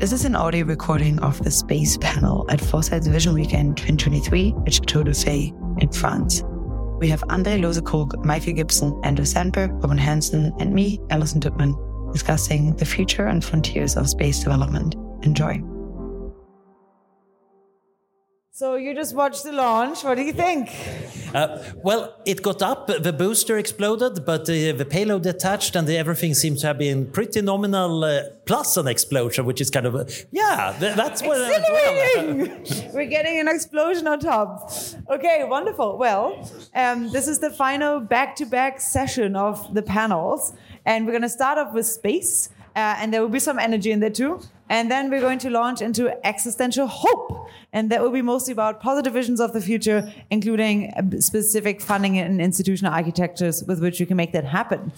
This is an audio recording of the space panel at Foresight's Vision Weekend 2023 at Chateau d'Orsay in France. We have André Losekrug, Michael Gibson, Anders Sandberg, Robin Hanson, and me, Allison Duettmann, discussing the future and frontiers of space development. Enjoy. So you just watched the launch. What do you think? Uh, well, it got up, the booster exploded, but uh, the payload detached, and the, everything seems to have been pretty nominal, uh, plus an explosion, which is kind of, yeah, th that's what. We're getting an explosion on top. Okay, wonderful. Well, um, this is the final back to back session of the panels, and we're going to start off with space. Uh, and there will be some energy in there too. And then we're going to launch into existential hope. And that will be mostly about positive visions of the future, including specific funding and institutional architectures with which we can make that happen.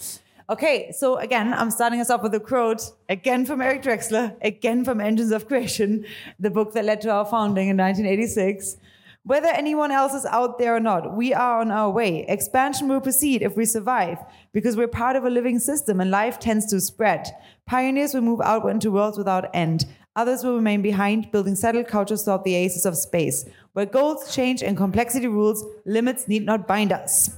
Okay, so again, I'm starting us off with a quote, again from Eric Drexler, again from Engines of Creation, the book that led to our founding in 1986. Whether anyone else is out there or not, we are on our way. Expansion will proceed if we survive, because we're part of a living system and life tends to spread. Pioneers will move outward into worlds without end. Others will remain behind, building settled cultures throughout the aces of space. Where goals change and complexity rules, limits need not bind us.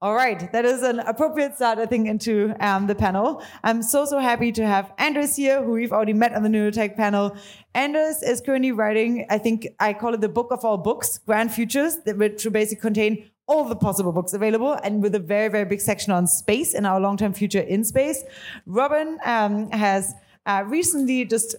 All right, that is an appropriate start, I think, into um, the panel. I'm so, so happy to have Anders here, who we've already met on the Neurotech panel. Anders is currently writing, I think I call it the book of all books, Grand Futures, which will basically contain all the possible books available and with a very, very big section on space and our long term future in space. Robin um, has uh, recently just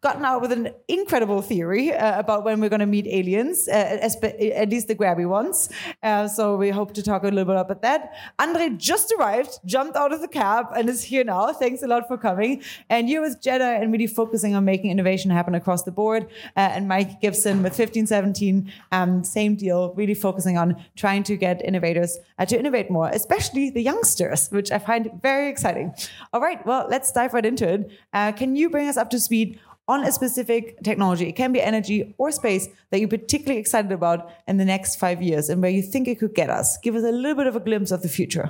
gotten out with an incredible theory uh, about when we're going to meet aliens, uh, at least the grabby ones. Uh, so we hope to talk a little bit about that. Andre just arrived, jumped out of the cab, and is here now. Thanks a lot for coming. And you with JEDI and really focusing on making innovation happen across the board. Uh, and Mike Gibson with 1517, um, same deal, really focusing on trying to get innovators uh, to innovate more, especially the youngsters, which I find very exciting. All right, well, let's dive right into it. Uh, can you bring us up to speed on a specific technology. It can be energy or space that you're particularly excited about in the next five years and where you think it could get us. Give us a little bit of a glimpse of the future.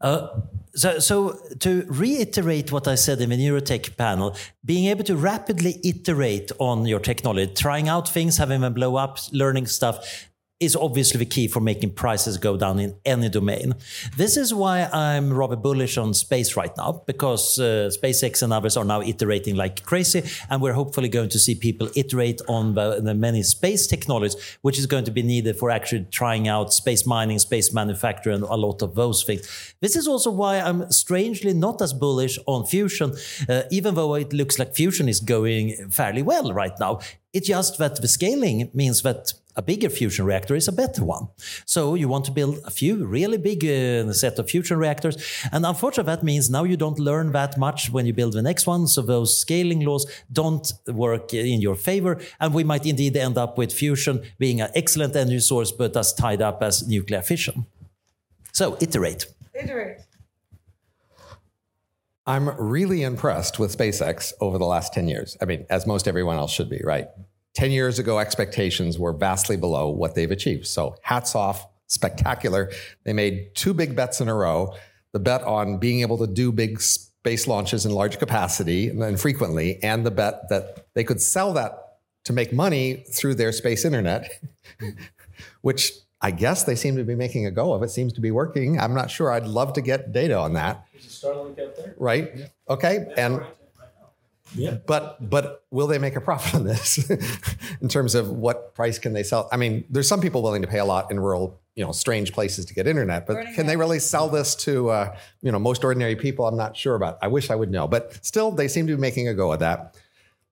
Uh, so, so to reiterate what I said in the Neurotech panel, being able to rapidly iterate on your technology, trying out things, having them blow up, learning stuff, is obviously the key for making prices go down in any domain. This is why I'm rather bullish on space right now, because uh, SpaceX and others are now iterating like crazy, and we're hopefully going to see people iterate on the, the many space technologies, which is going to be needed for actually trying out space mining, space manufacturing, and a lot of those things. This is also why I'm strangely not as bullish on fusion, uh, even though it looks like fusion is going fairly well right now. It's just that the scaling means that a bigger fusion reactor is a better one. So you want to build a few really big uh, set of fusion reactors. And unfortunately, that means now you don't learn that much when you build the next one. So those scaling laws don't work in your favor. And we might indeed end up with fusion being an excellent energy source, but as tied up as nuclear fission. So iterate. Iterate. I'm really impressed with SpaceX over the last 10 years. I mean, as most everyone else should be, right? 10 years ago, expectations were vastly below what they've achieved. So hats off, spectacular. They made two big bets in a row. The bet on being able to do big space launches in large capacity and frequently, and the bet that they could sell that to make money through their space internet, which I guess they seem to be making a go of. It seems to be working. I'm not sure. I'd love to get data on that. Starlink out there. Right. Yeah. Okay. That's and yeah. But but will they make a profit on this in terms of what price can they sell? I mean, there's some people willing to pay a lot in rural, you know, strange places to get internet, but can they really sell this to uh, you know most ordinary people? I'm not sure about. I wish I would know, but still, they seem to be making a go of that.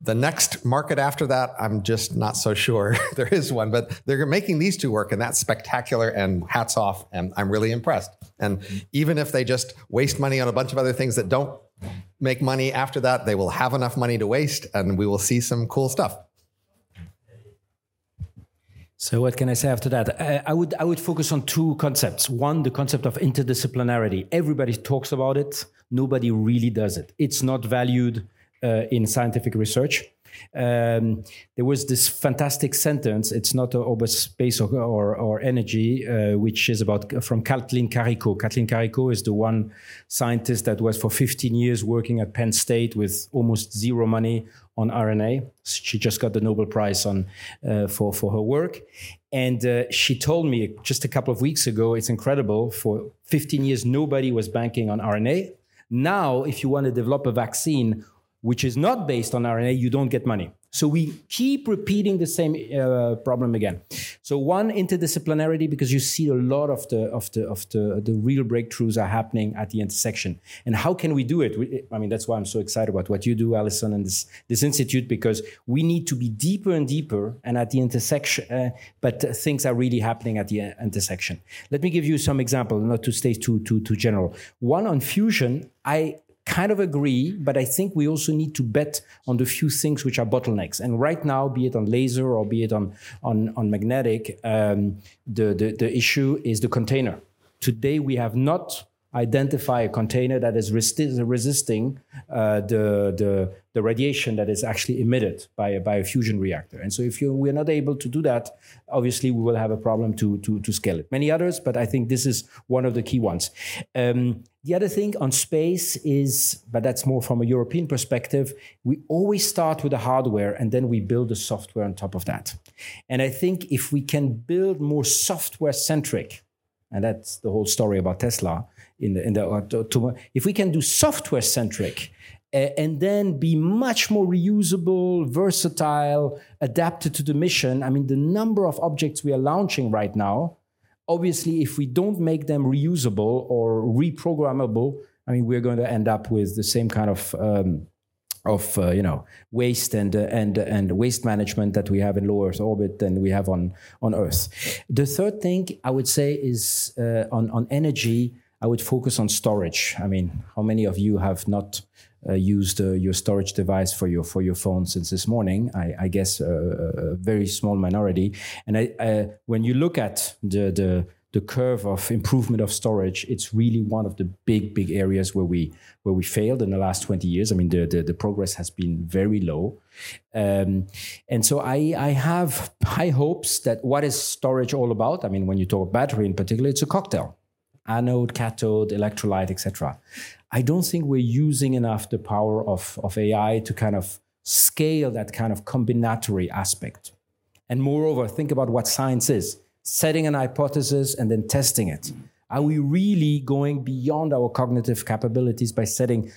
The next market after that, I'm just not so sure there is one, but they're making these two work, and that's spectacular. And hats off, and I'm really impressed. And even if they just waste money on a bunch of other things that don't make money after that. They will have enough money to waste, and we will see some cool stuff. So what can I say after that? I, I would I would focus on two concepts. One, the concept of interdisciplinarity. Everybody talks about it. Nobody really does it. It's not valued uh, in scientific research. Um, there was this fantastic sentence. It's not about space or, or, or energy, uh, which is about from Kathleen Karikó. Kathleen Karikó is the one scientist that was for 15 years working at Penn State with almost zero money on RNA. She just got the Nobel Prize on uh, for for her work, and uh, she told me just a couple of weeks ago, it's incredible. For 15 years, nobody was banking on RNA. Now, if you want to develop a vaccine which is not based on RNA, you don't get money. So we keep repeating the same uh, problem again. So one interdisciplinarity because you see a lot of the of the of the the real breakthroughs are happening at the intersection. And how can we do it? We, I mean, that's why I'm so excited about what you do, Allison, and this this institute because we need to be deeper and deeper and at the intersection. Uh, but things are really happening at the uh, intersection. Let me give you some example, not to stay too too too general. One on fusion, I kind of agree, but I think we also need to bet on the few things which are bottlenecks. And right now, be it on laser or be it on on, on magnetic, um, the, the the issue is the container. Today, we have not identify a container that is resi- resisting uh, the, the, the radiation that is actually emitted by a, by a fusion reactor. And so if you, we're not able to do that, obviously we will have a problem to, to, to scale it. Many others, but I think this is one of the key ones. Um, the other thing on space is, but that's more from a European perspective, we always start with the hardware and then we build the software on top of that. And I think if we can build more software centric, and that's the whole story about Tesla, in the in the if we can do software centric uh, and then be much more reusable, versatile, adapted to the mission. I mean, the number of objects we are launching right now, obviously, if we don't make them reusable or reprogrammable, I mean, we're going to end up with the same kind of um, of uh, you know waste and uh, and and waste management that we have in low Earth orbit than we have on on Earth. The third thing I would say is uh, on on energy. I would focus on storage. I mean, how many of you have not uh, used uh, your storage device for your for your phone since this morning? I, I guess uh, a very small minority. And I, uh, when you look at the the the curve of improvement of storage, it's really one of the big, big areas where we where we failed in the last 20 years. I mean, the the, the progress has been very low, um, and so I I have high hopes that what is storage all about? I mean, when you talk battery in particular, it's a cocktail anode, cathode, electrolyte, etc. I don't think we're using enough the power of, of AI to kind of scale that kind of combinatory aspect. And moreover, think about what science is setting an hypothesis and then testing it. Are we really going beyond our cognitive capabilities by setting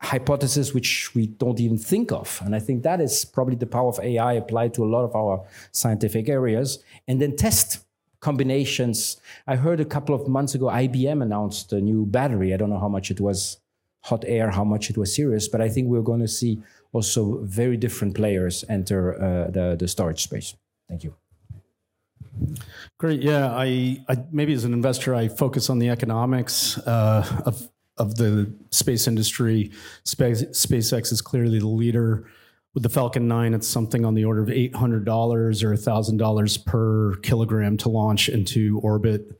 hypotheses which we don't even think of? And I think that is probably the power of AI applied to a lot of our scientific areas. And then test combinations. I heard a couple of months ago IBM announced a new battery. I don't know how much it was hot air, how much it was serious, but I think we're going to see also very different players enter uh, the, the storage space. Thank you. Great. Yeah, I, I, maybe as an investor, I focus on the economics uh, of of the space industry. Space, SpaceX is clearly the leader with the Falcon 9, it's something on the order of $800 or $1,000 per kilogram to launch into orbit.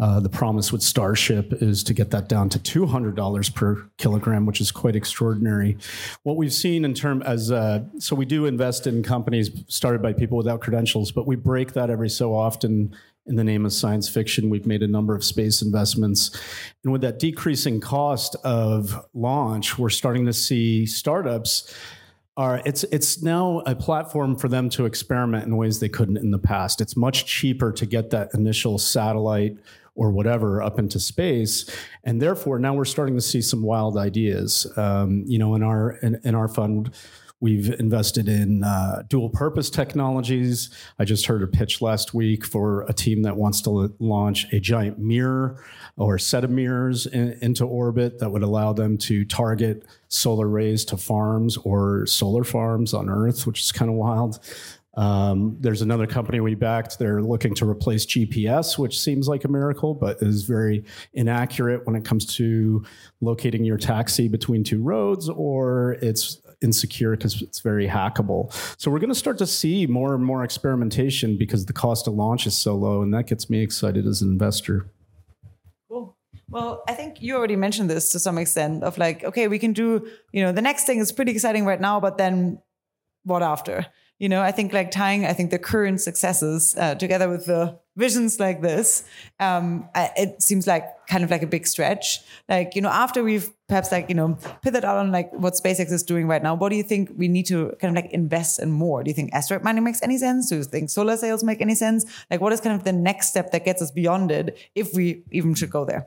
Uh, the promise with Starship is to get that down to $200 per kilogram, which is quite extraordinary. What we've seen in terms as uh, so we do invest in companies started by people without credentials, but we break that every so often in the name of science fiction. We've made a number of space investments. And with that decreasing cost of launch, we're starting to see startups are it's it's now a platform for them to experiment in ways they couldn't in the past. It's much cheaper to get that initial satellite or whatever up into space, and therefore now we're starting to see some wild ideas. Um, you know, in our in, in our fund, We've invested in uh, dual purpose technologies. I just heard a pitch last week for a team that wants to launch a giant mirror or set of mirrors in, into orbit that would allow them to target solar rays to farms or solar farms on Earth, which is kind of wild. Um, there's another company we backed. They're looking to replace GPS, which seems like a miracle, but is very inaccurate when it comes to locating your taxi between two roads, or it's insecure because it's very hackable. So we're going to start to see more and more experimentation because the cost of launch is so low, and that gets me excited as an investor. Cool. Well, I think you already mentioned this to some extent of like, okay, we can do, you know, the next thing is pretty exciting right now, but then what after? You know, I think like tying, I think the current successes uh, together with the visions like this, um, I, it seems like kind of like a big stretch. Like, you know, after we've perhaps like, you know, pivot out on like what SpaceX is doing right now, what do you think we need to kind of like invest in more? Do you think asteroid mining makes any sense? Do you think solar sails make any sense? Like, what is kind of the next step that gets us beyond it if we even should go there?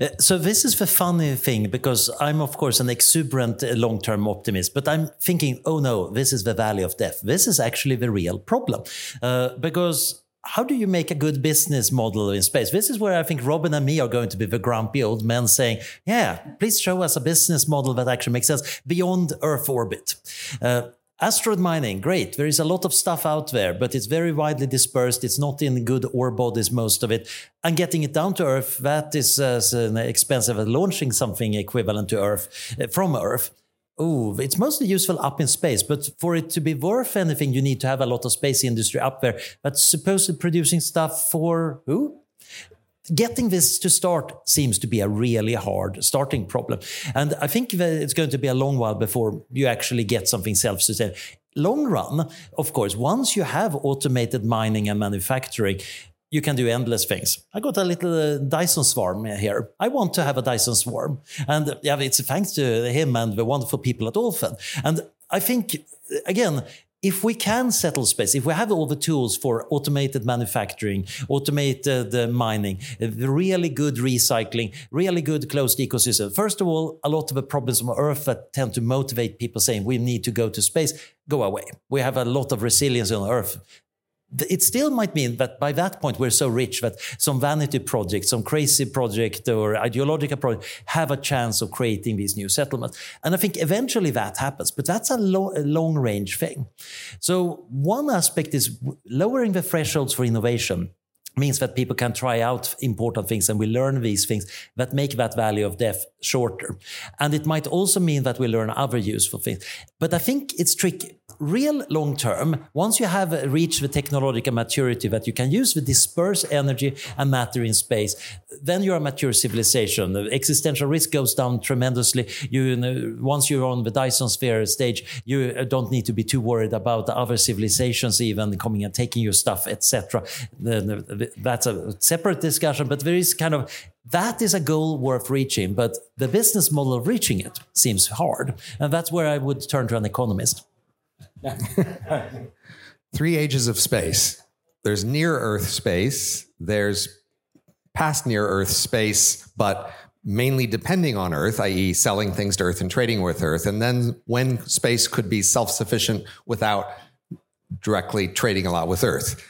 Uh, so this is the funny thing because I'm of course an exuberant uh, long-term optimist, but I'm thinking, oh no, this is the valley of death. This is actually the real problem uh, because how do you make a good business model in space? This is where I think Robin and me are going to be the grumpy old men saying, yeah, please show us a business model that actually makes sense beyond Earth orbit. Uh, Asteroid mining, great. There is a lot of stuff out there, but it's very widely dispersed. It's not in good ore bodies, most of it. And getting it down to Earth, that is as expensive as launching something equivalent to Earth uh, from Earth. It's mostly useful up in space, but for it to be worth anything, you need to have a lot of space industry up there. But supposedly producing stuff for who? getting this to start seems to be a really hard starting problem. And I think it's going to be a long while before you actually get something self-sustaining. Long run, of course, once you have automated mining and manufacturing, you can do endless things. I got a little uh, Dyson swarm here. I want to have a Dyson swarm. And yeah, it's thanks to him and the wonderful people at Dolphin. And I think, again, if we can settle space, if we have all the tools for automated manufacturing, automated uh, mining, uh, really good recycling, really good closed ecosystem. First of all, a lot of the problems on Earth that tend to motivate people saying we need to go to space go away. We have a lot of resilience on Earth it still might mean that by that point we're so rich that some vanity project, some crazy project or ideological project have a chance of creating these new settlements. And I think eventually that happens, but that's a, lo- a long range thing. So one aspect is lowering the thresholds for innovation means that people can try out important things and we learn these things that make that value of death shorter. And it might also mean that we learn other useful things. But I think it's tricky real long term, once you have reached the technological maturity that you can use the dispersed energy and matter in space, then you're a mature civilization. The existential risk goes down tremendously. You, know, once you're on the Dyson sphere stage, you uh, don't need to be too worried about the other civilizations even coming and taking your stuff, etc. That's a separate discussion, but there is kind of that is a goal worth reaching, but the business model of reaching it seems hard. And that's where I would turn to an economist. Three ages of space. There's near Earth space, there's past near Earth space, but mainly depending on Earth, i.e., selling things to Earth and trading with Earth. And then when space could be self sufficient without directly trading a lot with Earth.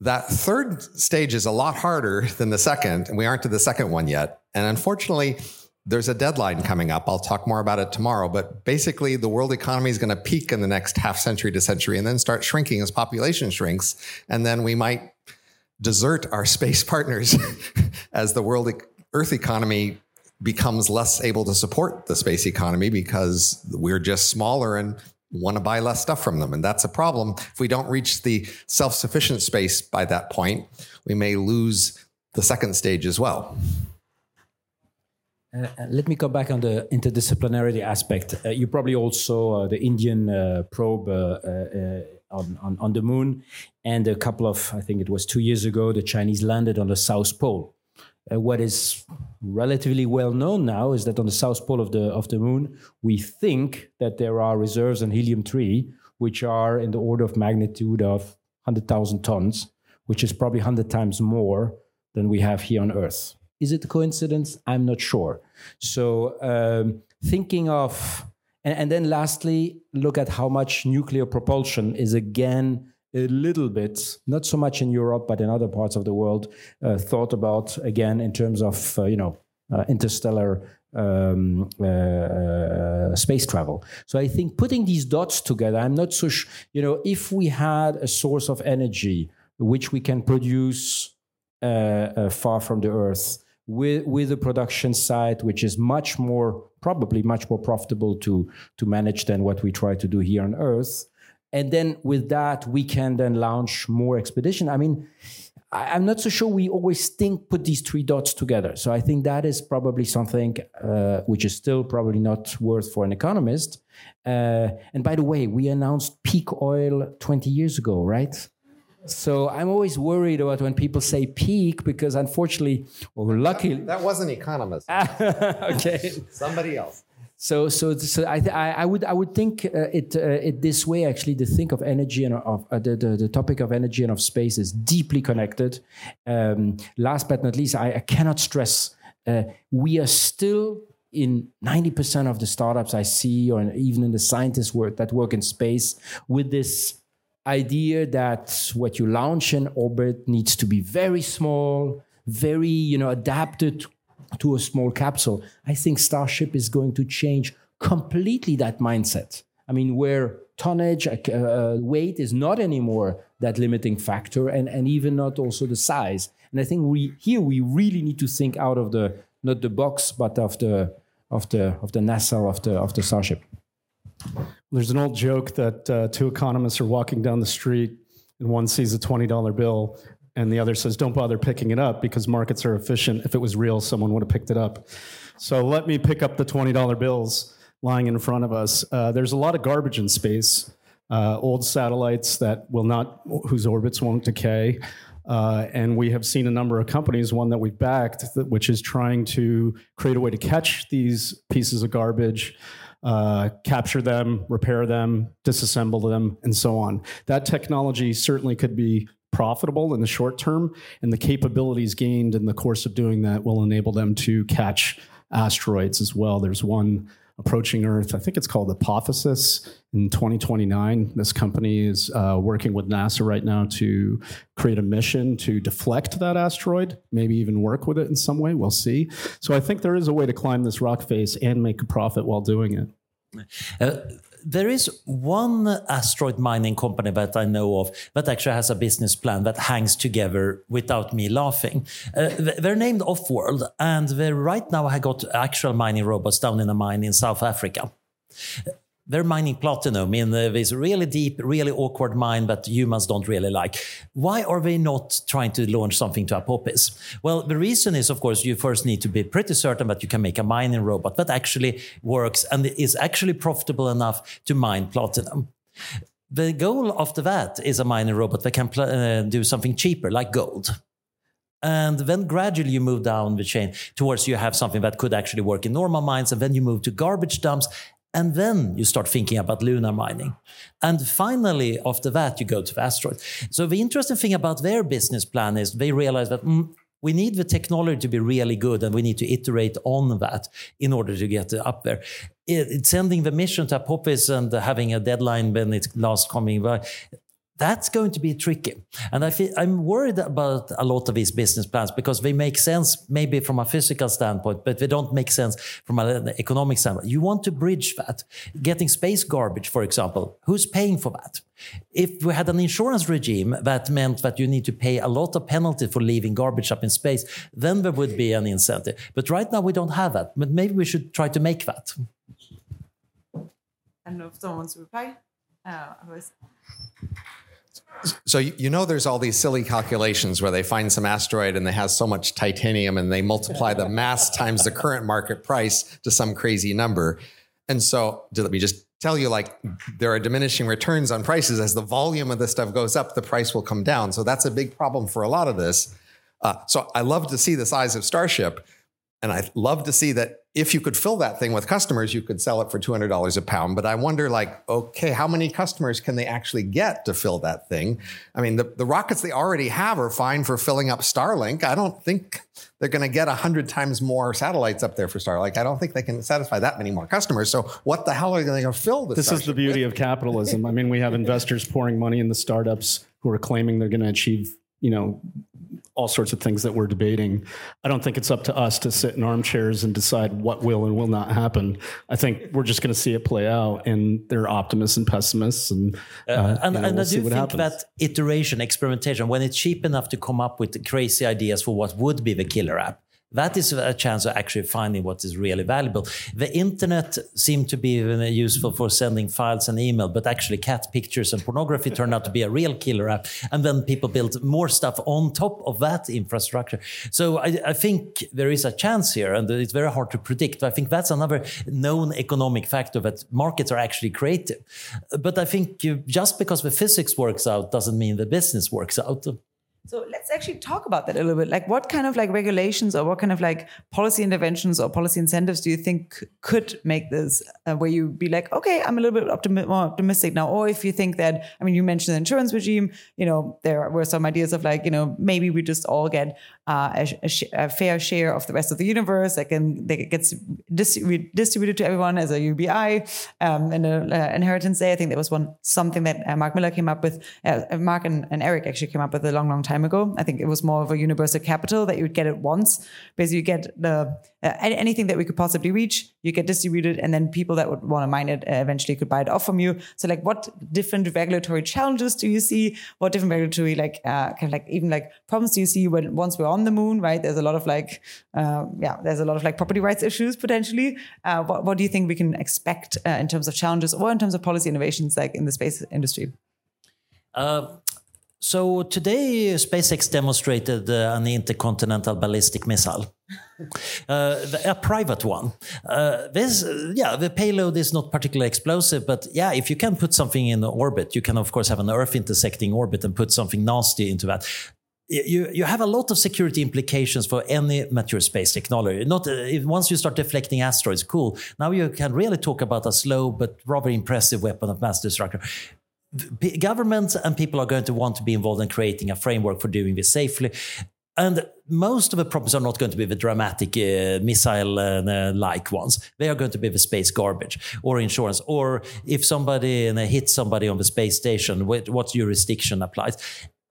That third stage is a lot harder than the second, and we aren't to the second one yet. And unfortunately, there's a deadline coming up. I'll talk more about it tomorrow. But basically, the world economy is going to peak in the next half century to century and then start shrinking as population shrinks. And then we might desert our space partners as the world Earth economy becomes less able to support the space economy because we're just smaller and want to buy less stuff from them. And that's a problem. If we don't reach the self sufficient space by that point, we may lose the second stage as well. Uh, uh, let me come back on the interdisciplinarity aspect. Uh, you probably also uh, the Indian uh, probe on, on, on, the moon, and a couple of, I think it was two years ago, the Chinese landed on the South Pole. what is relatively well known now is that on the South Pole of the, of the moon, we think that there are reserves in helium 3, which are in the order of magnitude of 100,000 tons, which is probably 100 times more than we have here on Earth. Is it a coincidence? I'm not sure. So um, thinking of, and, and then lastly, look at how much nuclear propulsion is again a little bit, not so much in Europe, but in other parts of the world, uh, thought about again in terms of, uh, you know, uh, interstellar um, uh, uh, space travel. So I think putting these dots together, I'm not so, sh- you know, if we had a source of energy which we can produce uh, far from the Earth, with with a production site which is much more probably much more profitable to to manage than what we try to do here on earth and then with that we can then launch more expedition i mean I, am not so sure we always think put these three dots together. So I think that is probably something uh, which is still probably not worth for an economist. Uh, and by the way, we announced peak oil 20 years ago, right? So I'm always worried about when people say peak because unfortunately, or luckily, that wasn't economist. okay, somebody else. So, so, so I, I would, I would think uh, it, uh, it this way. Actually, to think of energy and of uh, the, the, the topic of energy and of space is deeply connected. Um, last but not least, I, I cannot stress uh, we are still in 90% of the startups I see, or even in the scientists work that work in space, with this idea that what you launch in orbit needs to be very small, very you know adapted to a small capsule. I think Starship is going to change completely that mindset. I mean, where tonnage, uh, uh, weight is not anymore that limiting factor, and, and even not also the size. And I think we here we really need to think out of the not the box, but of the of the of the nacelle of the of the Starship. There's an old joke that uh, two economists are walking down the street, and one sees a twenty dollar bill, and the other says, "Don't bother picking it up because markets are efficient. If it was real, someone would have picked it up." So let me pick up the twenty dollar bills lying in front of us. Uh, there's a lot of garbage in space. Uh, old satellites that will not, whose orbits won't decay. Uh, and we have seen a number of companies, one that we've backed, that, which is trying to create a way to catch these pieces of garbage, uh, capture them, repair them, disassemble them, and so on. That technology certainly could be profitable in the short term, and the capabilities gained in the course of doing that will enable them to catch asteroids as well. There's one approaching Earth. I think it's called Apophis in 2029. This company is uh, working with NASA right now to create a mission to deflect that asteroid, maybe even work with it in some way. We'll see. So I think there is a way to climb this rock face and make a profit while doing it. Uh, there is one asteroid mining company that I know of that actually has a business plan that hangs together without me laughing. Uh, they're named Offworld, and they right now have got actual mining robots down in a mine in South Africa they're mining platinum in this really deep, really awkward mine that humans don't really like. Why are they not trying to launch something to Apophis? Well, the reason is, of course, you first need to be pretty certain that you can make a mining robot that actually works and is actually profitable enough to mine platinum. The goal after that is a mining robot that can uh, do something cheaper, like gold. And then gradually you move down the chain towards you have something that could actually work in normal mines, and then you move to garbage dumps, and then you start thinking about lunar mining. And finally, after that, you go to the asteroid. So the interesting thing about their business plan is they realize that mm, we need the technology to be really good and we need to iterate on that in order to get up there. It, sending the mission to Apophis and having a deadline when it's last coming by, that's going to be tricky. And I feel, I'm worried about a lot of these business plans because they make sense maybe from a physical standpoint, but they don't make sense from an economic standpoint. You want to bridge that. Getting space garbage, for example, who's paying for that? If we had an insurance regime that meant that you need to pay a lot of penalty for leaving garbage up in space, then there would be an incentive. But right now we don't have that. But maybe we should try to make that. I don't know if someone wants to reply. Uh, so you know there's all these silly calculations where they find some asteroid and it has so much titanium and they multiply the mass times the current market price to some crazy number. And so let me just tell you like there are diminishing returns on prices as the volume of this stuff goes up, the price will come down. So that's a big problem for a lot of this. Uh, so I love to see the size of Starship. And I'd love to see that if you could fill that thing with customers, you could sell it for $200 a pound. But I wonder, like, okay, how many customers can they actually get to fill that thing? I mean, the, the rockets they already have are fine for filling up Starlink. I don't think they're going to get 100 times more satellites up there for Starlink. I don't think they can satisfy that many more customers. So, what the hell are they going to fill this? This is the beauty with? of capitalism. I mean, we have investors pouring money in the startups who are claiming they're going to achieve you know all sorts of things that we're debating. I don't think it's up to us to sit in armchairs and decide what will and will not happen. I think we're just going to see it play out, and there are optimists and pessimists, and uh, uh, and, you know, and we'll I do think happens. that iteration, experimentation, when it's cheap enough to come up with crazy ideas for what would be the killer app, That is a chance of actually finding what is really valuable. The internet seemed to be useful for sending files and email, but actually cat pictures and pornography turned out to be a real killer app. And then people built more stuff on top of that infrastructure. So I, I think there is a chance here, and it's very hard to predict. I think that's another known economic factor that markets are actually creative. But I think just because the physics works out doesn't mean the business works out. So let's actually talk about that a little bit. Like, what kind of like regulations or what kind of like policy interventions or policy incentives do you think could make this uh, where you be like, okay, I'm a little bit optimi- more optimistic now? Or if you think that, I mean, you mentioned the insurance regime, you know, there were some ideas of like, you know, maybe we just all get uh, a, a, sh- a, fair share of the rest of the universe that can that gets distributed, distributed to everyone as a UBI um, and an uh, inheritance day. I think there was one something that uh, Mark Miller came up with. Uh, Mark and, and Eric actually came up with a long, long time ago. I think it was more of a universal capital that you would get it once. Basically, you get the uh, anything that we could possibly reach, you get distributed, and then people that would want to mine it uh, eventually could buy it off from you. So, like, what different regulatory challenges do you see? What different regulatory like uh, kind of like even like problems do you see when once we're on the moon, right? There's a lot of like, uh, yeah, there's a lot of like property rights issues potentially. Uh, what, what, do you think we can expect uh, in terms of challenges or in terms of policy innovations, like in the space industry? Uh, so today, SpaceX demonstrated uh, an intercontinental ballistic missile. Uh, a private one. Uh, this, yeah, the payload is not particularly explosive, but yeah, if you can put something in orbit, you can of course have an Earth intersecting orbit and put something nasty into that you, you have a lot of security implications for any mature space technology. Not uh, once you start deflecting asteroids, cool. Now you can really talk about a slow but rather impressive weapon of mass destruction. Governments and people are going to want to be involved in creating a framework for doing this safely. And most of the problems are not going to be the dramatic uh, missile-like uh, ones. They are going to be the space garbage or insurance, or if somebody uh, hits somebody on the space station, what, what jurisdiction applies.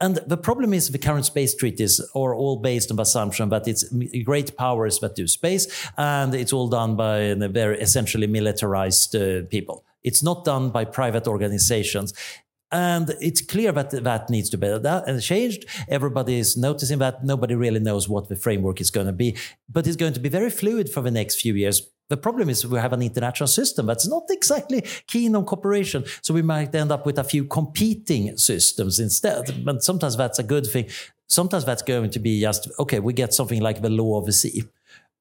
And the problem is the current space treaties are all based on the assumption that it's great powers that do space, and it's all done by very essentially militarized uh, people. It's not done by private organizations. And it's clear that that needs to be changed. Everybody is noticing that. Nobody really knows what the framework is going to be, but it's going to be very fluid for the next few years the problem is we have an international system that's not exactly keen on cooperation. So we might end up with a few competing systems instead. But sometimes that's a good thing. Sometimes that's going to be just, okay, we get something like the law of the sea.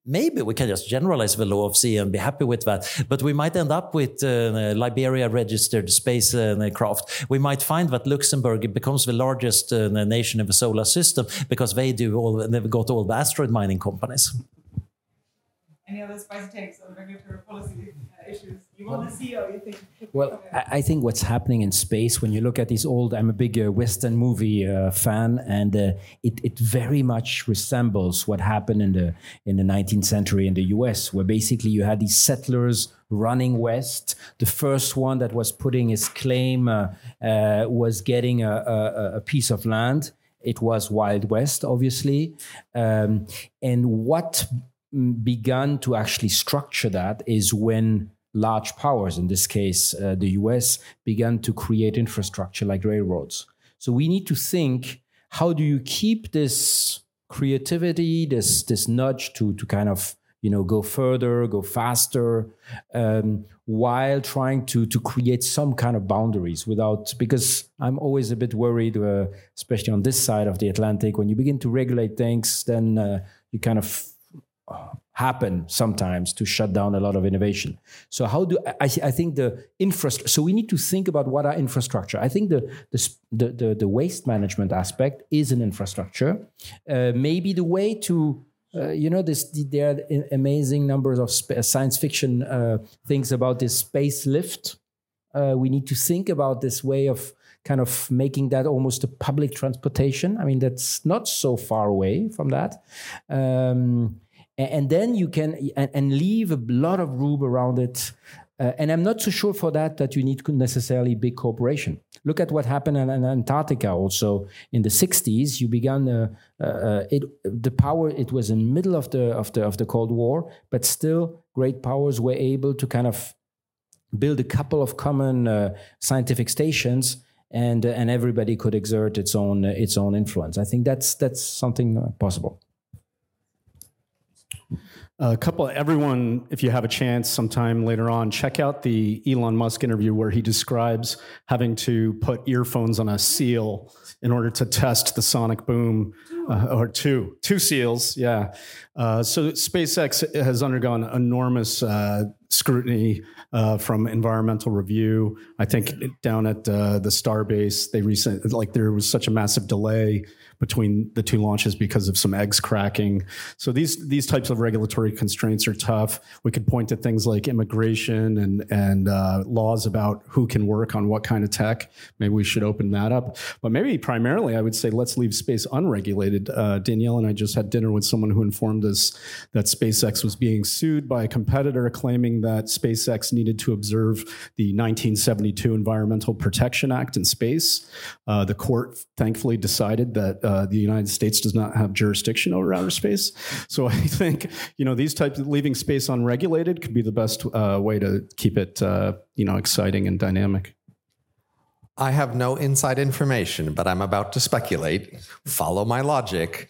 Maybe we can just generalize the law of sea and be happy with that. But we might end up with uh, Liberia registered space uh, craft. We might find that Luxembourg becomes the largest uh, nation in the solar system because they do all, they've got all the asteroid mining companies any other spicy takes on regulatory policy uh, issues you want to see or you think? Well, I, think what's happening in space when you look at these old, I'm a big uh, Western movie uh, fan, and uh, it, it very much resembles what happened in the in the 19th century in the U.S., where basically you had these settlers running west. The first one that was putting his claim uh, uh, was getting a, a, a piece of land. It was Wild West, obviously. Um, and what began to actually structure that is when large powers, in this case uh, the US, began to create infrastructure like railroads. So we need to think how do you keep this creativity, this this nudge to to kind of you know go further, go faster, um, while trying to to create some kind of boundaries without because I'm always a bit worried, uh, especially on this side of the Atlantic, when you begin to regulate things, then uh, you kind of happen sometimes to shut down a lot of innovation. So how do I, I think the infrastructure? So we need to think about what are infrastructure. I think the the the, the waste management aspect is an infrastructure. Uh, maybe the way to uh, you know this there are amazing numbers of science fiction uh, things about this space lift. Uh, we need to think about this way of kind of making that almost a public transportation. I mean, that's not so far away from that. Um, and then you can and, and leave a lot of room around it uh, and I'm not so sure for that that you need necessarily big cooperation. Look at what happened in, in Antarctica also in the 60s. You began uh, uh, uh, it, the power. It was in the middle of the of the of the Cold War, but still, great powers were able to kind of build a couple of common uh, scientific stations, and uh, and everybody could exert its own its own influence. I think that's that's something possible. A couple, everyone, if you have a chance sometime later on, check out the Elon Musk interview where he describes having to put earphones on a seal in order to test the sonic boom, uh, or two, two seals, yeah. Uh, so SpaceX has undergone enormous uh, scrutiny uh, from environmental review. I think down at uh, the Starbase, they recent like there was such a massive delay between the two launches because of some eggs cracking. So these these types of regulatory constraints are tough. We could point to things like immigration and and uh, laws about who can work on what kind of tech. Maybe we should open that up. But maybe primarily, I would say let's leave space unregulated. Uh, Danielle and I just had dinner with someone who informed us that SpaceX was being sued by a competitor, claiming that SpaceX needed to observe the 1972 Environmental Protection Act in space. Uh, the court thankfully decided that uh, the United States does not have jurisdiction over outer space. So I think you know these types of leaving space unregulated could be the best uh, way to keep it uh, you know exciting and dynamic. I have no inside information, but I'm about to speculate. Follow my logic.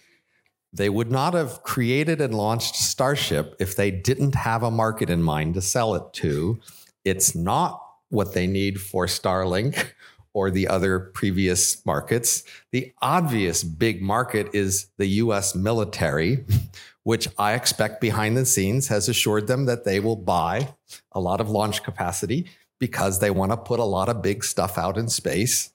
They would not have created and launched Starship if they didn't have a market in mind to sell it to. It's not what they need for Starlink or the other previous markets. The obvious big market is the US military, which I expect behind the scenes has assured them that they will buy a lot of launch capacity because they want to put a lot of big stuff out in space.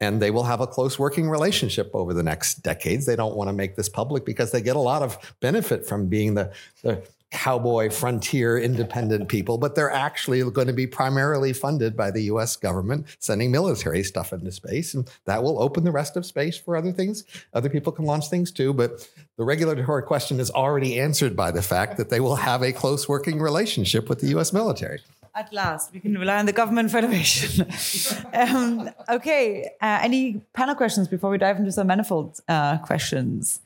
And they will have a close working relationship over the next decades. They don't want to make this public because they get a lot of benefit from being the, the cowboy frontier independent people, but they're actually going to be primarily funded by the US government, sending military stuff into space. And that will open the rest of space for other things. Other people can launch things too. But the regulatory question is already answered by the fact that they will have a close working relationship with the US military. At last, we can rely on the government innovation. um, okay, uh, any panel questions before we dive into some manifold uh, questions?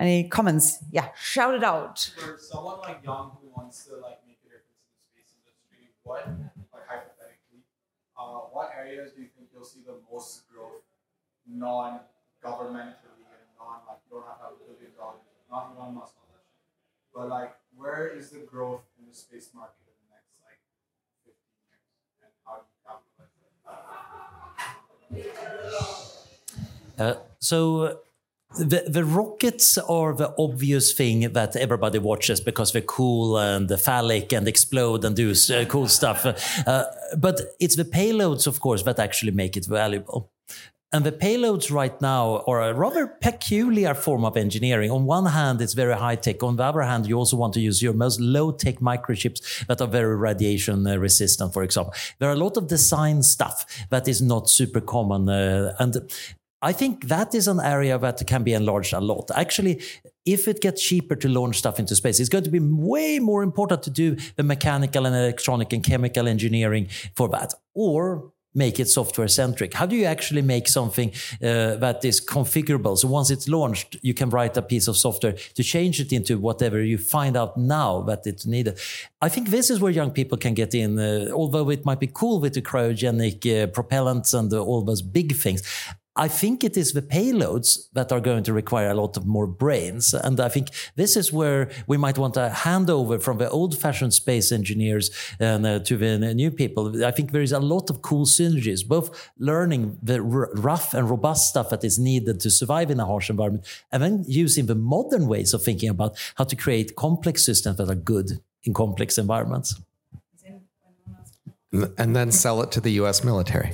Any comments? Yeah, shout it out. For someone like Young who wants to like make a difference in the space industry, what like hypothetically, uh, what areas do you think you'll see the most growth, non-governmentally and non like you don't have to have a billion dollars, not Elon Musk, but like where is the growth in the space market? Uh, so the, the rockets are the obvious thing that everybody watches because they're cool and phallic and explode and do uh, cool stuff. Uh, but it's the payloads, of course, that actually make it valuable. And the payloads right now are a rather peculiar form of engineering. On one hand, it's very high tech. On the other hand, you also want to use your most low tech microchips that are very radiation uh, resistant, for example. There are a lot of design stuff that is not super common. Uh, and I think that is an area that can be enlarged a lot. Actually, if it gets cheaper to launch stuff into space, it's going to be way more important to do the mechanical and electronic and chemical engineering for that. Or make it software centric? How do you actually make something uh, that is configurable? So once it's launched, you can write a piece of software to change it into whatever you find out now that it's needed. I think this is where young people can get in, uh, although it might be cool with the cryogenic uh, propellants and all those big things. I think it is the payloads that are going to require a lot of more brains. And I think this is where we might want a handover from the old fashioned space engineers and, uh, to the new people. I think there is a lot of cool synergies, both learning the rough and robust stuff that is needed to survive in a harsh environment, and then using the modern ways of thinking about how to create complex systems that are good in complex environments and then sell it to the U.S. military.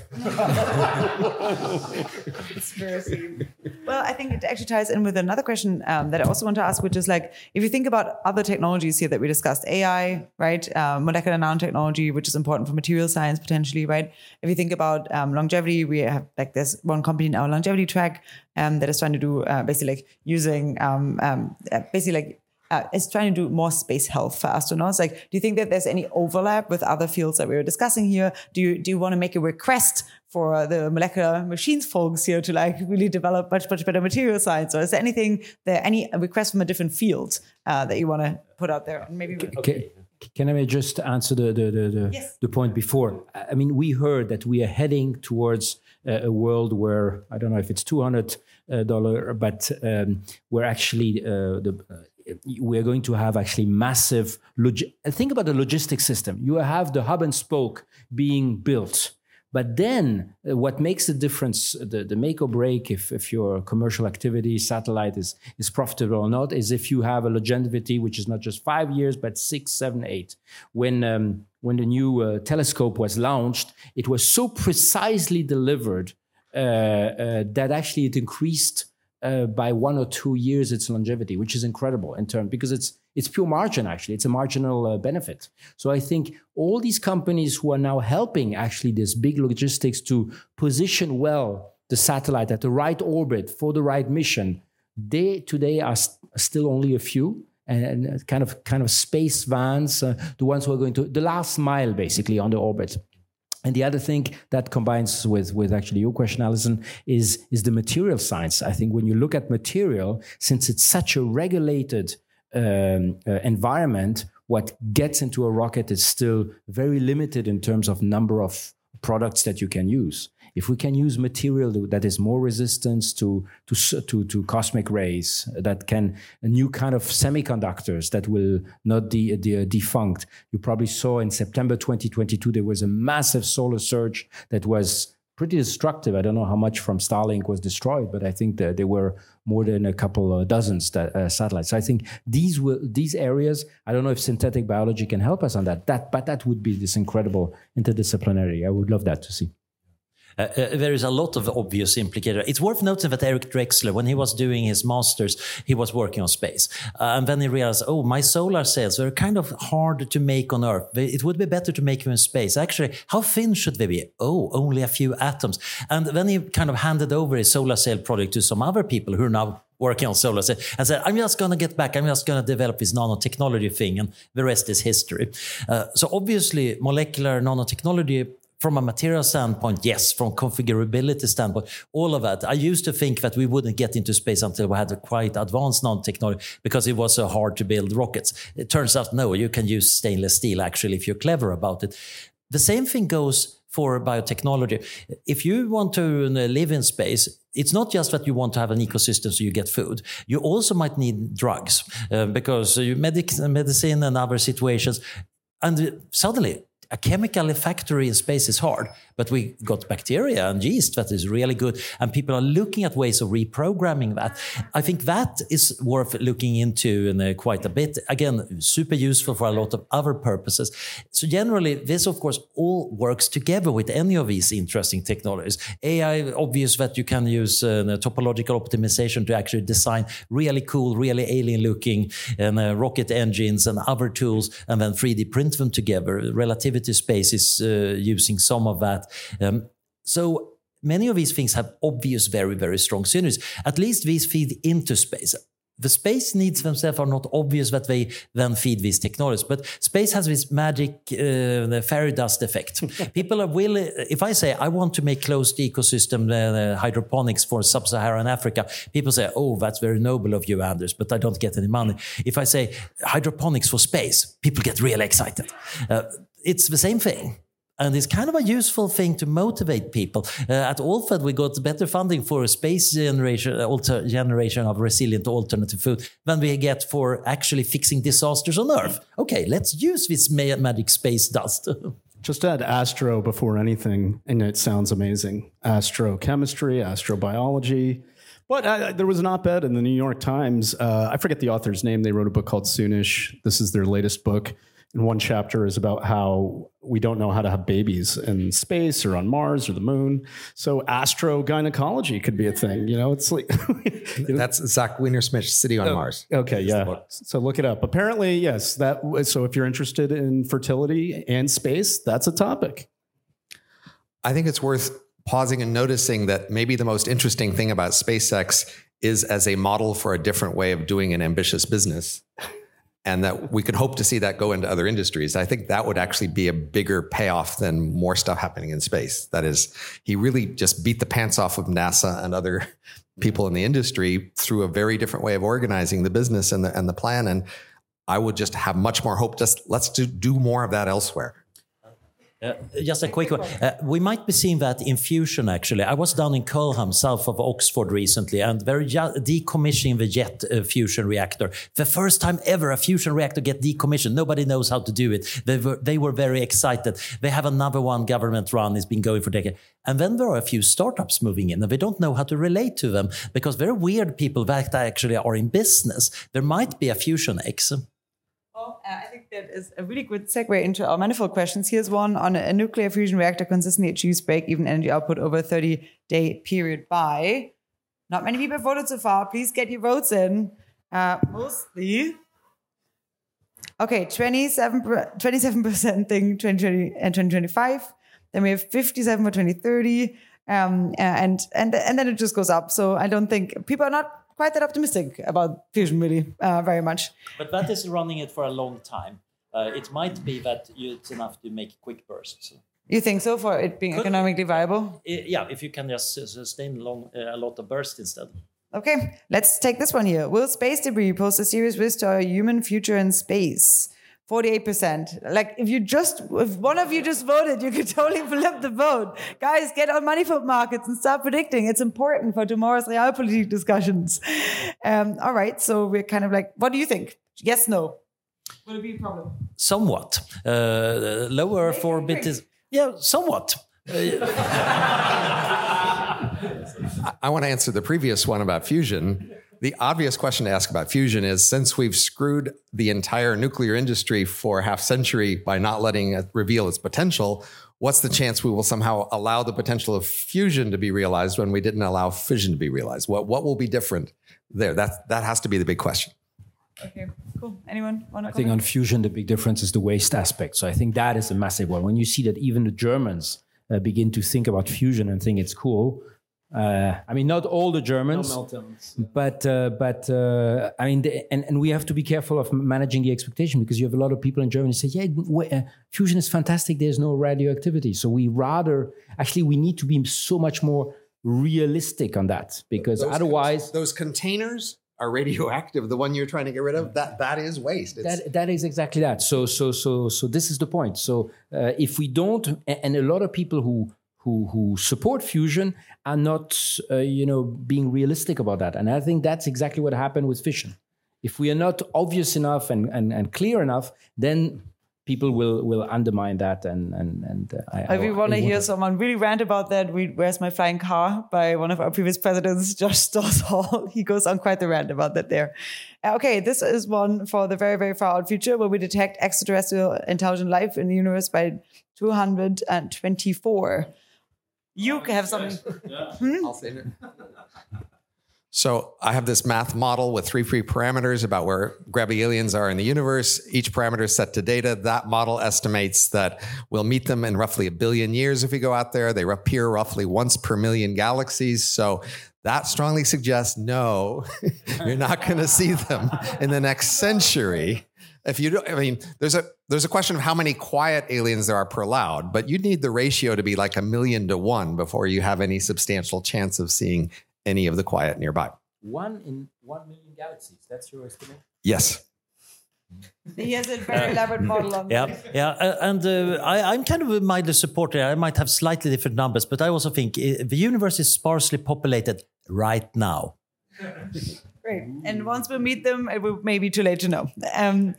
well, I think it actually ties in with another question um, that I also want to ask, which is like, if you think about other technologies here that we discussed, AI, right, um, molecular nanotechnology, which is important for material science potentially, right. If you think about um, longevity, we have like there's one company in our longevity track um, that is trying to do uh, basically like using um, um, uh, basically like uh, is trying to do more space health for astronauts. Like, do you think that there's any overlap with other fields that we were discussing here? Do you do you want to make a request for the molecular machines folks here to like really develop much much better material science, or is there anything there any request from a different field uh, that you want to put out there? And maybe. Okay. Can I just answer the the the, the, yes. the, point before? I mean, we heard that we are heading towards a world where I don't know if it's two hundred uh, dollar, but um, where actually uh, the we're going to have actually massive. Log- think about the logistics system. You have the hub and spoke being built. But then, uh, what makes the difference, the, the make or break, if, if your commercial activity, satellite is, is profitable or not, is if you have a longevity, which is not just five years, but six, seven, eight. When, um, when the new uh, telescope was launched, it was so precisely delivered uh, uh, that actually it increased uh, by one or two years its longevity, which is incredible in terms because it's it's pure margin actually. It's a marginal uh, benefit. So I think all these companies who are now helping actually this big logistics to position well the satellite at the right orbit for the right mission, they today are st- still only a few. And, and kind of kind of space vans, uh, the ones who are going to the last mile basically on the orbit. And the other thing that combines with, with actually your question, Allison, is, is the material science. I think when you look at material, since it's such a regulated um, uh, environment, what gets into a rocket is still very limited in terms of number of products that you can use. If we can use material that is more resistant to, to, to, to cosmic rays, that can, a new kind of semiconductors that will not be de, defunct. You probably saw in September 2022, there was a massive solar surge that was pretty destructive. I don't know how much from Starlink was destroyed, but I think that there were more than a couple of dozens that, uh, satellites. So I think these will, these areas. I don't know if synthetic biology can help us on that. That, but that would be this incredible interdisciplinary. I would love that to see. Uh, uh, there is a lot of obvious implications. It's worth noting that Eric Drexler, when he was doing his masters, he was working on space. Uh, and then he realized, oh, my solar cells are kind of hard to make on Earth. It would be better to make them in space. Actually, how thin should they be? Oh, only a few atoms. And then he kind of handed over his solar cell project to some other people who are now working on solar cells and said, I'm just going to get back. I'm just going to develop this nanotechnology thing. And the rest is history. Uh, so obviously, molecular nanotechnology from a material standpoint, yes. From configurability standpoint, all of that. I used to think that we wouldn't get into space until we had a quite advanced nanotechnology because it was so hard to build rockets. It turns out, no, you can use stainless steel actually if you're clever about it. The same thing goes for biotechnology. If you want to uh, live in space, it's not just that you want to have an ecosystem so you get food. You also might need drugs uh, because you medic- medicine and other situations. And suddenly, a chemical factory in space is hard, but we got bacteria and yeast that is really good. And people are looking at ways of reprogramming that. I think that is worth looking into in, uh, quite a bit. Again, super useful for a lot of other purposes. So generally, this of course all works together with any of these interesting technologies. AI, obvious that you can use uh, topological optimization to actually design really cool, really alien looking uh, rocket engines and other tools, and then 3D print them together. Relativity space is uh, using some of that. Um, so many of these things have obvious, very, very strong synergies. At least these feed into space. The space needs themselves are not obvious that they then feed these technologies, but space has this magic uh, fairy dust effect. People are willing. If I say I want to make closed ecosystem uh, hydroponics for sub-Saharan Africa, people say, "Oh, that's very noble of you, Anders," but I don't get any money. If I say hydroponics for space, people get really excited. Uh, it's the same thing. And it's kind of a useful thing to motivate people. Uh, at Allfed, we got better funding for a space generation, uh, alter, generation of resilient alternative food than we get for actually fixing disasters on Earth. Okay, let's use this magic space dust. Just add astro before anything, and it sounds amazing. Astrochemistry, astrobiology. But uh, there was an op ed in the New York Times. Uh, I forget the author's name. They wrote a book called Soonish. This is their latest book and one chapter is about how we don't know how to have babies in space or on Mars or the moon. So astrogynecology could be a thing. You know, it's like that's Zach Weinersmith's City on oh, Mars. Okay, yeah. So look it up. Apparently, yes. That so if you're interested in fertility and space, that's a topic. I think it's worth pausing and noticing that maybe the most interesting thing about SpaceX is as a model for a different way of doing an ambitious business and that we could hope to see that go into other industries. I think that would actually be a bigger payoff than more stuff happening in space. That is, he really just beat the pants off of NASA and other people in the industry through a very different way of organizing the business and the and the plan. And I would just have much more hope. Just let's do, do more of that elsewhere. Uh, just a quick one. Uh, we might be seeing that in fusion, actually. I was down in Culham, south of Oxford, recently, and they're decommissioning the jet uh, fusion reactor. The first time ever a fusion reactor get decommissioned. Nobody knows how to do it. They were, they were very excited. They have another one government run. It's been going for decades. And then there are a few startups moving in, and they don't know how to relate to them because they're weird people that actually are in business. There might be a fusion X. Well, uh, I think that is a really good segue into our manifold questions. Here's one on a nuclear fusion reactor consistently achieves break-even energy output over a 30-day period by. Not many people have voted so far. Please get your votes in. Uh, mostly. Okay, 27, 27% think 2020 and 2025. Then we have 57 for 2030. Um, and, and, and then it just goes up. So I don't think people are not quite that optimistic about fusion, really, uh, very much. But that is running it for a long time. Uh, it might be that it's enough to make quick bursts. You think so for it being Could- economically viable? Yeah, if you can just sustain long, uh, a lot of bursts instead. Okay, let's take this one here. Will space debris pose a serious risk to our human future in space? 48%. Like, if you just, if one of you just voted, you could totally flip the vote. Guys, get on Manifold markets and start predicting. It's important for tomorrow's realpolitik discussions. Um, all right, so we're kind of like, what do you think? Yes, no? Will it be a problem? Somewhat. Uh, lower Earth orbit is. Yeah, somewhat. I want to answer the previous one about fusion. The obvious question to ask about fusion is since we've screwed the entire nuclear industry for a half century by not letting it reveal its potential, what's the chance we will somehow allow the potential of fusion to be realized when we didn't allow fission to be realized? What what will be different there? That that has to be the big question. Okay, cool. Anyone want to I think on fusion, the big difference is the waste aspect. So I think that is a massive one. When you see that even the Germans uh, begin to think about fusion and think it's cool. Uh, I mean, not all the Germans, but uh, but uh, I mean, the, and and we have to be careful of managing the expectation because you have a lot of people in Germany say, yeah, w- uh, fusion is fantastic. There's no radioactivity, so we rather actually we need to be so much more realistic on that because Those otherwise. con- those containers are radioactive. The one you're trying to get rid of, that that is waste. It's, That, that is exactly that. So so so so this is the point. So uh, if we don't, and a lot of people who who who support fusion are not, uh, you know, being realistic about that. And I think that's exactly what happened with fission. If we are not obvious enough and and, and clear enough, then people will will undermine that. And and and uh, I, If you want to hear someone really rant about that, read Where's My Flying Car by one of our previous presidents, J. Storrs Hall. He goes on quite the rant about that there. Uh, Okay, this is one for the very, very far out future where we detect extraterrestrial intelligent life in the universe by 224. You can have something. Hmm? I'll say it. So I have this math model with three free parameters about where grabby aliens are in the universe. Each parameter is set to data. That model estimates that we'll meet them in roughly a billion years if we go out there. They appear roughly once per million galaxies. So that strongly suggests no, you're not going to see them in the next century. If you don't, I mean, there's a there's a question of how many quiet aliens there are per loud, but you need the ratio to be like a million to one before you have any substantial chance of seeing any of the quiet nearby. one in one million galaxies. That's your estimate. Yes. He has a very elaborate model on Yeah, yeah, uh, and uh, I, I'm kind of a mildly supporter. I might have slightly different numbers, but I also think uh, the universe is sparsely populated right now. Great. And once we meet them, it will maybe too late to know. Um,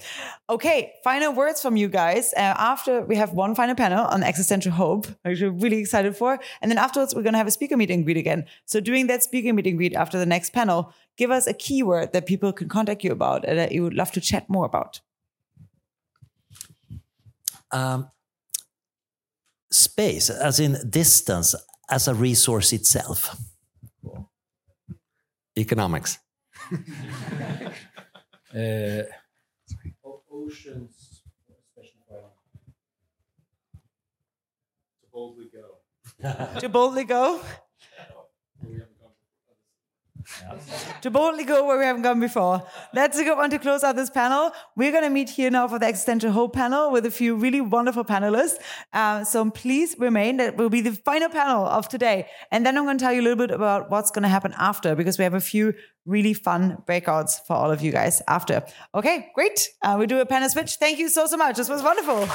okay, final words from you guys. Uh, after we have one final panel on existential hope, which we're really excited for. And then afterwards, we're going to have a speaker meet and greet again. So during that speaker meet and greet after the next panel, give us a keyword that people can contact you about and that you would love to chat more about. Um, space, as in distance, as a resource itself. Economics. Uh, oceans, especially to boldly go. to boldly go. To boldly go where we haven't gone before. That's a good one to close out this panel. We're going to meet here now for the Existential Hope panel with a few really wonderful panelists. Uh, so please remain. That will be the final panel of today. And then I'm going to tell you a little bit about what's going to happen after because we have a few really fun breakouts for all of you guys after. Okay, great. Uh, we do a panel switch. Thank you so, so much. This was wonderful.